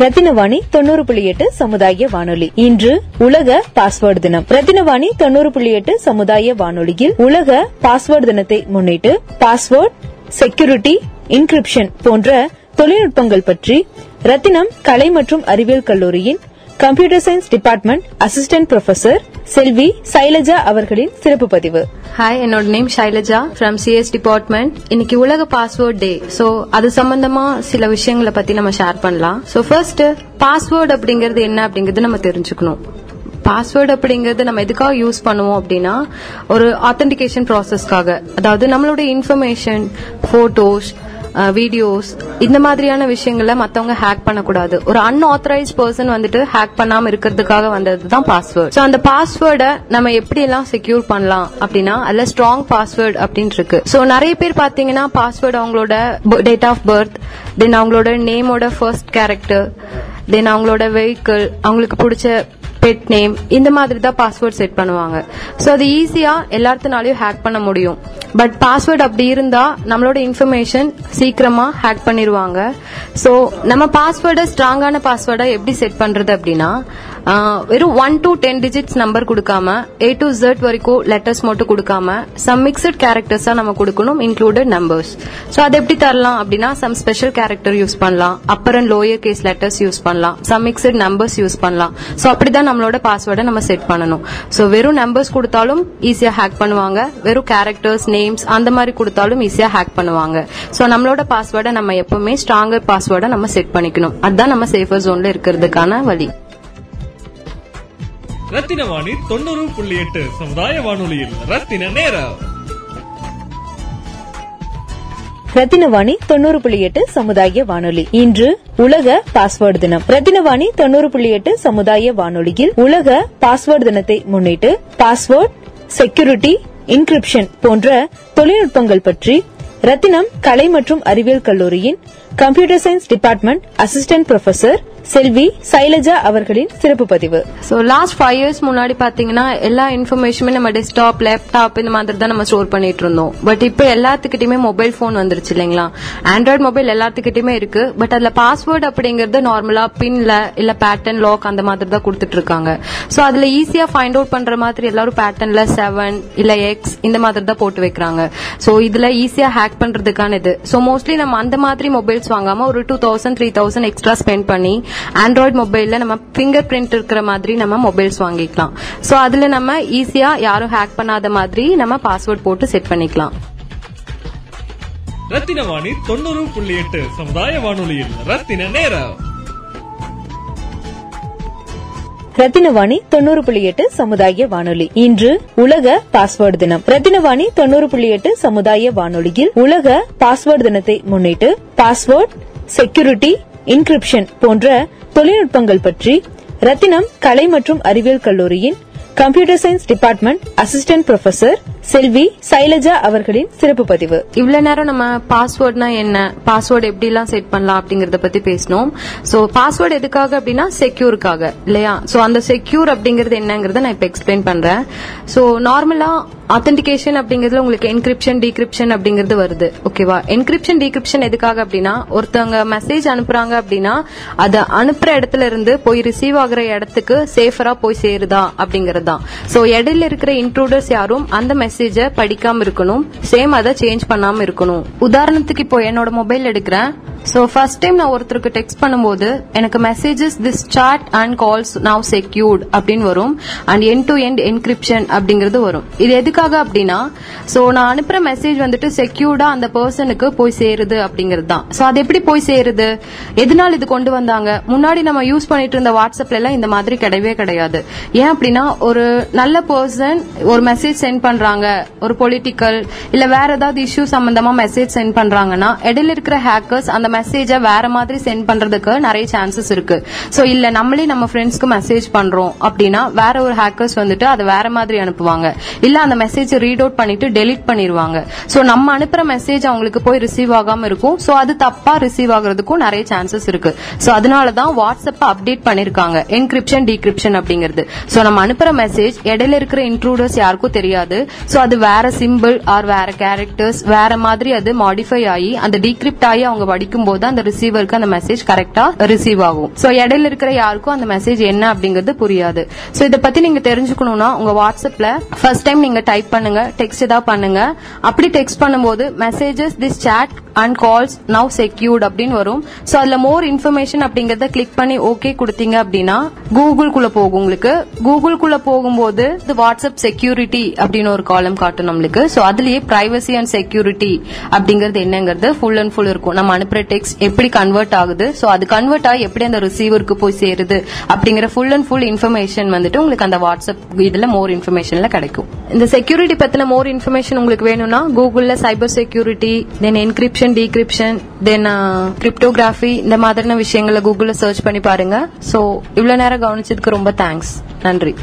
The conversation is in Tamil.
ரத்தினவாணி தொண்ணூறு புள்ளி எட்டு சமுதாய வானொலி. இன்று உலக பாஸ்வேர்டு தினம். ரத்தினவாணி தொண்ணூறு புள்ளி எட்டு சமுதாய வானொலியில் உலக பாஸ்வேர்டு தினத்தை முன்னிட்டு பாஸ்வேர்ட் செக்யூரிட்டி இன்கிரிப்ஷன் போன்ற தொழில்நுட்பங்கள் பற்றி ரத்தினம் கலை மற்றும் அறிவியல் கல்லூரியின் computer science department assistant professor செல்வி சைலஜா அவர்களின் சிறப்பு பதிவு. ஹாய் என்னோட name Shailaja from CS department இன்னைக்கு உலக பாஸ்வேர்ட் டே ஸோ அது சம்பந்தமா சில விஷயங்களை பத்தி நம்ம ஷேர் பண்ணலாம். ஸோ ஃபர்ஸ்ட் பாஸ்வேர்டு அப்படிங்கிறது என்ன அப்படிங்கறது நம்ம தெரிஞ்சுக்கணும். பாஸ்வேர்டு அப்படிங்கறது நம்ம எதுக்காக யூஸ் பண்ணுவோம் அப்படின்னா ஒரு ஆத்தென்டிகேஷன் ப்ராசஸ்க்காக அதாவது நம்மளோட இன்ஃபர்மேஷன் போட்டோஸ் வீடியோஸ் இந்த மாதிரியான விஷயங்களை மத்தவங்க ஹேக் பண்ணக்கூடாது. ஒரு அன்ஆத்தரைஸ் பர்சன் வந்துட்டு ஹேக் பண்ணாம இருக்கிறதுக்காக வந்தது தான் பாஸ்வேர்ட் ஸோ அந்த பாஸ்வேர்டை நம்ம எப்படி எல்லாம் செக்யூர் பண்ணலாம் அப்படின்னா அதுல ஸ்ட்ராங் பாஸ்வேர்டு அப்படின்னு இருக்கு. ஸோ நிறைய பேர் பாத்தீங்கன்னா பாஸ்வேர்டு அவங்களோட டேட் ஆஃப் பர்த் தென் அவங்களோட நேமோட ஃபர்ஸ்ட் கேரக்டர் தென் அவங்களோட வெஹிக்கிள் அவங்களுக்கு பிடிச்ச பெட் நேம் இந்த மாதிரி தான் பாஸ்வேர்ட் செட் பண்ணுவாங்க. ஸோ அது ஈஸியா எல்லாத்தினாலையும் ஹேக் பண்ண முடியும். பட் பாஸ்வேர்ட் அப்படி இருந்தா நம்மளோட இன்ஃபர்மேஷன் சீக்கிரமா ஹேக் பண்ணிடுவாங்க ஸோ நம்ம பாஸ்வேர்டை ஸ்ட்ராங்கான பாஸ்வேர்டை எப்படி செட் பண்றது அப்படின்னா வெறும் one to ten digits number கொடுக்காம ஏ டு ஜெட் வரைக்கும் லெட்டர்ஸ் மட்டும் கொடுக்காம சம் மிக்சட் கேரக்டர்ஸாக நம்ம கொடுக்கணும் இன்க்ளூடட் நம்பர்ஸ் ஸோ அது எப்படி தரலாம் அப்படின்னா சம் ஸ்பெஷல் கேரக்டர் யூஸ் பண்ணலாம். Upper and lower case letters use பண்ணலாம். சம் மிக்சட் நம்பர்ஸ் யூஸ் பண்ணலாம். ஸோ அப்படிதான் நம்மளோட பாஸ்வேர்டை நம்ம செட் பண்ணணும். ஸோ வெறும் நம்பர்ஸ் கொடுத்தாலும் ஈஸியா ஹேக் பண்ணுவாங்க. வெறும் கேரக்டர்ஸ் நேம்ஸ் அந்த மாதிரி கொடுத்தாலும் ஈஸியா ஹேக் பண்ணுவாங்க. ஸோ நம்மளோட பாஸ்வேர்டை நம்ம எப்பவுமே ஸ்ட்ராங்கர் பாஸ்வேர்டை நம்ம செட் பண்ணிக்கணும். அதுதான் நம்ம சேஃபர் ஜோன்ல இருக்கிறதுக்கான வழி. ரத்தின வாணி தொண்ணூறு புள்ளி எட்டு சமுதாய வானொலியில் ரத்தின நேரம். ரத்தினவாணி தொண்ணூறு புள்ளி எட்டு சமுதாய வானொலி. இன்று உலக பாஸ்வேர்டு தினம். ரத்தினவாணி தொண்ணூறு புள்ளி எட்டு சமுதாய வானொலியில் உலக பாஸ்வேர்டு தினத்தை முன்னிட்டு பாஸ்வேர்ட் செக்யூரிட்டி இன்கிரிப்ஷன் போன்ற தொழில்நுட்பங்கள் பற்றி ரத்தினம் கலை மற்றும் அறிவியல் கல்லூரியின் computer science department assistant professor செல்வி சைலஜா அவர்களின் சிறப்பு பதிவு. ஸோ லாஸ்ட் ஃபைவ் இயர்ஸ் முன்னாடி பாத்தீங்கன்னா எல்லா இன்ஃபர்மேஷனுமே நம்ம டெஸ்க்டாப் லேப்டாப் இந்த மாதிரி தான் நம்ம ஸ்டோர் பண்ணிட்டு இருந்தோம். பட் இப்போ எல்லாத்துக்கிட்டயுமே மொபைல் ஃபோன் வந்துருச்சு இல்லைங்களா? ஆண்ட்ராய்டு மொபைல் எல்லாத்துக்கிட்டயுமே இருக்கு. பட் அதுல பாஸ்வேர்டு அப்படிங்கறது நார்மலா பின்ல இல்ல பேட்டர்ன் லாக் அந்த மாதிரி தான் கொடுத்துட்டு இருக்காங்க. ஸோ அதுல ஈஸியா ஃபைண்ட் அவுட் பண்ற மாதிரி எல்லாரும் பேட்டர்ன்ல செவன் இல்ல எக்ஸ் இந்த மாதிரி தான் போட்டு வைக்கிறாங்க. ஸோ இதுல ஈஸியா ஹேக் பண்றதுக்கான இது. ஸோ மோஸ்ட்லி நம்ம அந்த மாதிரி மொபைல்ஸ் வாங்காம ஒரு two thousand three thousand extra spend பண்ணி ஆண்ட்ராய்டு மொபைல்ல நம்ம ஃபிங்கர் பிரிண்ட் இருக்கிற மாதிரி நம்ம மொபைல்ஸ் வாங்கிக்கலாம். ஸோ அதுல நம்ம ஈஸியா யாரும் ஹேக் பண்ணாத மாதிரி நம்ம பாஸ்வேர்ட் போட்டு செட் பண்ணிக்கலாம். ரத்தின வாணி தொண்ணூறு புள்ளி எட்டு சமுதாய வானொலியில் ரத்தின நேரம். ரத்தினவாணி தொண்ணூறு புள்ளி எட்டு சமுதாய வானொலி. இன்று உலக பாஸ்வேர்டு தினம். ரத்தினவாணி தொண்ணூறு புள்ளி எட்டு சமுதாய வானொலியில் உலக பாஸ்வேர்டு தினத்தை முன்னிட்டு பாஸ்வேர்ட் செக்யூரிட்டி இன்கிரிப்ஷன் போன்ற தொழில்நுட்பங்கள் பற்றி ரத்தினம் கலை மற்றும் அறிவியல் கல்லூரியின் computer science department assistant professor செல்வி சைலஜா அவர்களின் சிறப்பு பதிவு. இவ்வளவு நேரம் நம்ம பாஸ்வேர்ட்னா என்ன பாஸ்வேர்டு எப்படி எல்லாம் செட் பண்ணலாம் அப்படிங்கறத பத்தி பேசணும் சோ பாஸ்வேர்டு எதுக்காக அப்படின்னா செக்யூருக்காக இல்லையா? சோ அந்த செக்யூர் அப்படிங்கறது என்னங்கறத நான் இப்ப எக்ஸ்பிளைன் பண்றேன். சோ நார்மலா ஆத்தென்டிகேஷன் அப்படிங்கறதுல உங்களுக்கு என்கிரிப்ஷன் டிகிரிப்ஷன் அப்படிங்கிறது வருது. ஓகேவா என்கிரிப்ஷன் டிகிரிப்ஷன் எதுக்காக அப்படின்னா ஒருத்தவங்க மெசேஜ் அனுப்புறாங்க அப்படின்னா அதை அனுப்புற இடத்துல இருந்து போய் ரிசீவ் ஆகுற இடத்துக்கு சேஃபரா போய் சேருதா அப்படிங்கறது தான். சோ இடையில இருக்கிற இன்ட்ரூடர்ஸ் யாரும் அந்த மெசேஜை படிக்காம இருக்கணும். சேம் அதை சேஞ்ச் பண்ணாம இருக்கணும். உதாரணத்துக்கு இப்போ என்னோட மொபைல் எடுக்கிறேன். ஸோ ஃபர்ஸ்ட் டைம் நான் ஒருத்தருக்கு டெக்ஸ்ட் பண்ணும்போது எனக்கு messages this chat and calls now secured அப்படின்னு வரும். And end to end encryption அப்படிங்கிறது வரும். இது எதுக்காக அப்படின்னா ஸோ நான் அனுப்புற மெசேஜ் வந்துட்டு செக்யூர்டா அந்த பர்சனுக்கு போய் சேருது அப்படிங்கிறது தான். ஸோ அது எப்படி போய் சேருது? எதனால இது கொண்டு வந்தாங்க? முன்னாடி நம்ம யூஸ் பண்ணிட்டு இருந்த வாட்ஸ்அப்ல எல்லாம் இந்த மாதிரி கிடையவே கிடையாது. ஏன் அப்படின்னா ஒரு நல்ல பர்சன் ஒரு மெசேஜ் சென்ட் பண்றாங்க. ஒரு பொலிட்டிக்கல் இல்ல வேற ஏதாவது இஷ்யூ சம்பந்தமா மெசேஜ் சென்ட் பண்றாங்கன்னா இடையில இருக்கிற ஹேக்கர்ஸ் அந்த மெசேஜை வேற மாதிரி சென்ட் பண்றதுக்கு நிறைய சான்சஸ் இருக்கு. சோ இல்ல நம்மளே நம்ம ஃப்ரெண்ட்ஸ்க்கு மெசேஜ் பண்றோம் அப்படின்னா வேற ஒரு ஹேக்கர்ஸ் வந்துட்டு அதை வேற மாதிரி அனுப்புவாங்க. இல்ல அந்த மெசேஜ் ரீட் அவுட் பண்ணிட்டு டெலிட் பண்ணிடுவாங்க சோ நம்ம அனுப்புற மெசேஜ் அவங்களுக்கு போய் ரிசீவ் ஆகாம இருக்கும். சோ அது தப்பா ரிசீவ் ஆகுறதுக்கும் நிறைய சான்சஸ் இருக்கு. சோ அதனால தான் வாட்ஸ்அப் அப்டேட் பண்ணிருக்காங்க. என்கிரிப்ஷன் டீக்ரிப்ஷன் அப்படிங்கிறது. சோ நம்ம அனுப்புற மெசேஜ் இடையில இருக்கிற இன்ட்ரூடர்ஸ் யாருக்கும் தெரியாது. சோ அது வேற சிம்பிள் ஆர் வேற கேரக்டர்ஸ் வேற மாதிரி அது மாடிஃபை ஆகி அந்த டிகிரிப்ட் ஆகி அவங்க படிக்கும் போது அந்த ரிசீவருக்கு அந்த மெசேஜ் கரெக்டா ரிசீவ் ஆகும். சோ இடையில இருக்கிற யாருக்கும் அந்த மெசேஜ் என்ன அப்படிங்கிறது புரியாது. சோ இத பத்தி நீங்க தெரிஞ்சுக்கணும்னா உங்க வாட்ஸ்அப்ல ஃபர்ஸ்ட் டைம் நீங்க டைப் பண்ணுங்க டெக்ஸ்ட் ஏதாவது பண்ணுங்க. அப்படி டெக்ஸ்ட் பண்ணும்போது messages this chat and calls now secured அப்படின்னு வரும். சோ அதுல மோர் இன்ஃபர்மேஷன் அப்படிங்கறத கிளிக் பண்ணி ஓகே கொடுத்தீங்க அப்படின்னா கூகுள்குள்ள போகும் உங்களுக்கு. கூகுள்குள்ள போகும்போது இது வாட்ஸ்அப் செக்யூரிட்டி அப்படின்னு ஒரு காலம் காட்டும் நம்மளுக்கு. சோ அதுலயே பிரைவசி அண்ட் செக்யூரிட்டி அப்படிங்கறது என்னங்கிறது ஃபுல் அண்ட் ஃபுல் இருக்கும். நம்ம அனுப்புற டெக்ஸ்ட் எப்படி கன்வெர்ட் ஆகுது? சோ அது கன்வெர்ட் ஆகி எப்படி அந்த ரிசீவருக்கு போய் சேருது? அப்படிங்கிற ஃபுல் அண்ட் ஃபுல் இன்ஃபர்மேஷன் வந்துட்டு உங்களுக்கு அந்த வாட்ஸ்அப் இதுல மோர் இன்ஃபர்மேஷன்ல கிடைக்கும். இந்த செக்யூரிட்டி பத்தின மோர் இன்ஃபர்மேஷன் உங்களுக்கு வேணும்னா கூகுள்ல cyber security then encryption decryption then cryptography இந்த மாதிரியான விஷயங்களை கூகுளில் சர்ச் பண்ணி பாருங்க. சோ இவ்வளோ நேரம் கவனிச்சதுக்கு ரொம்ப தேங்க்ஸ் நன்றி.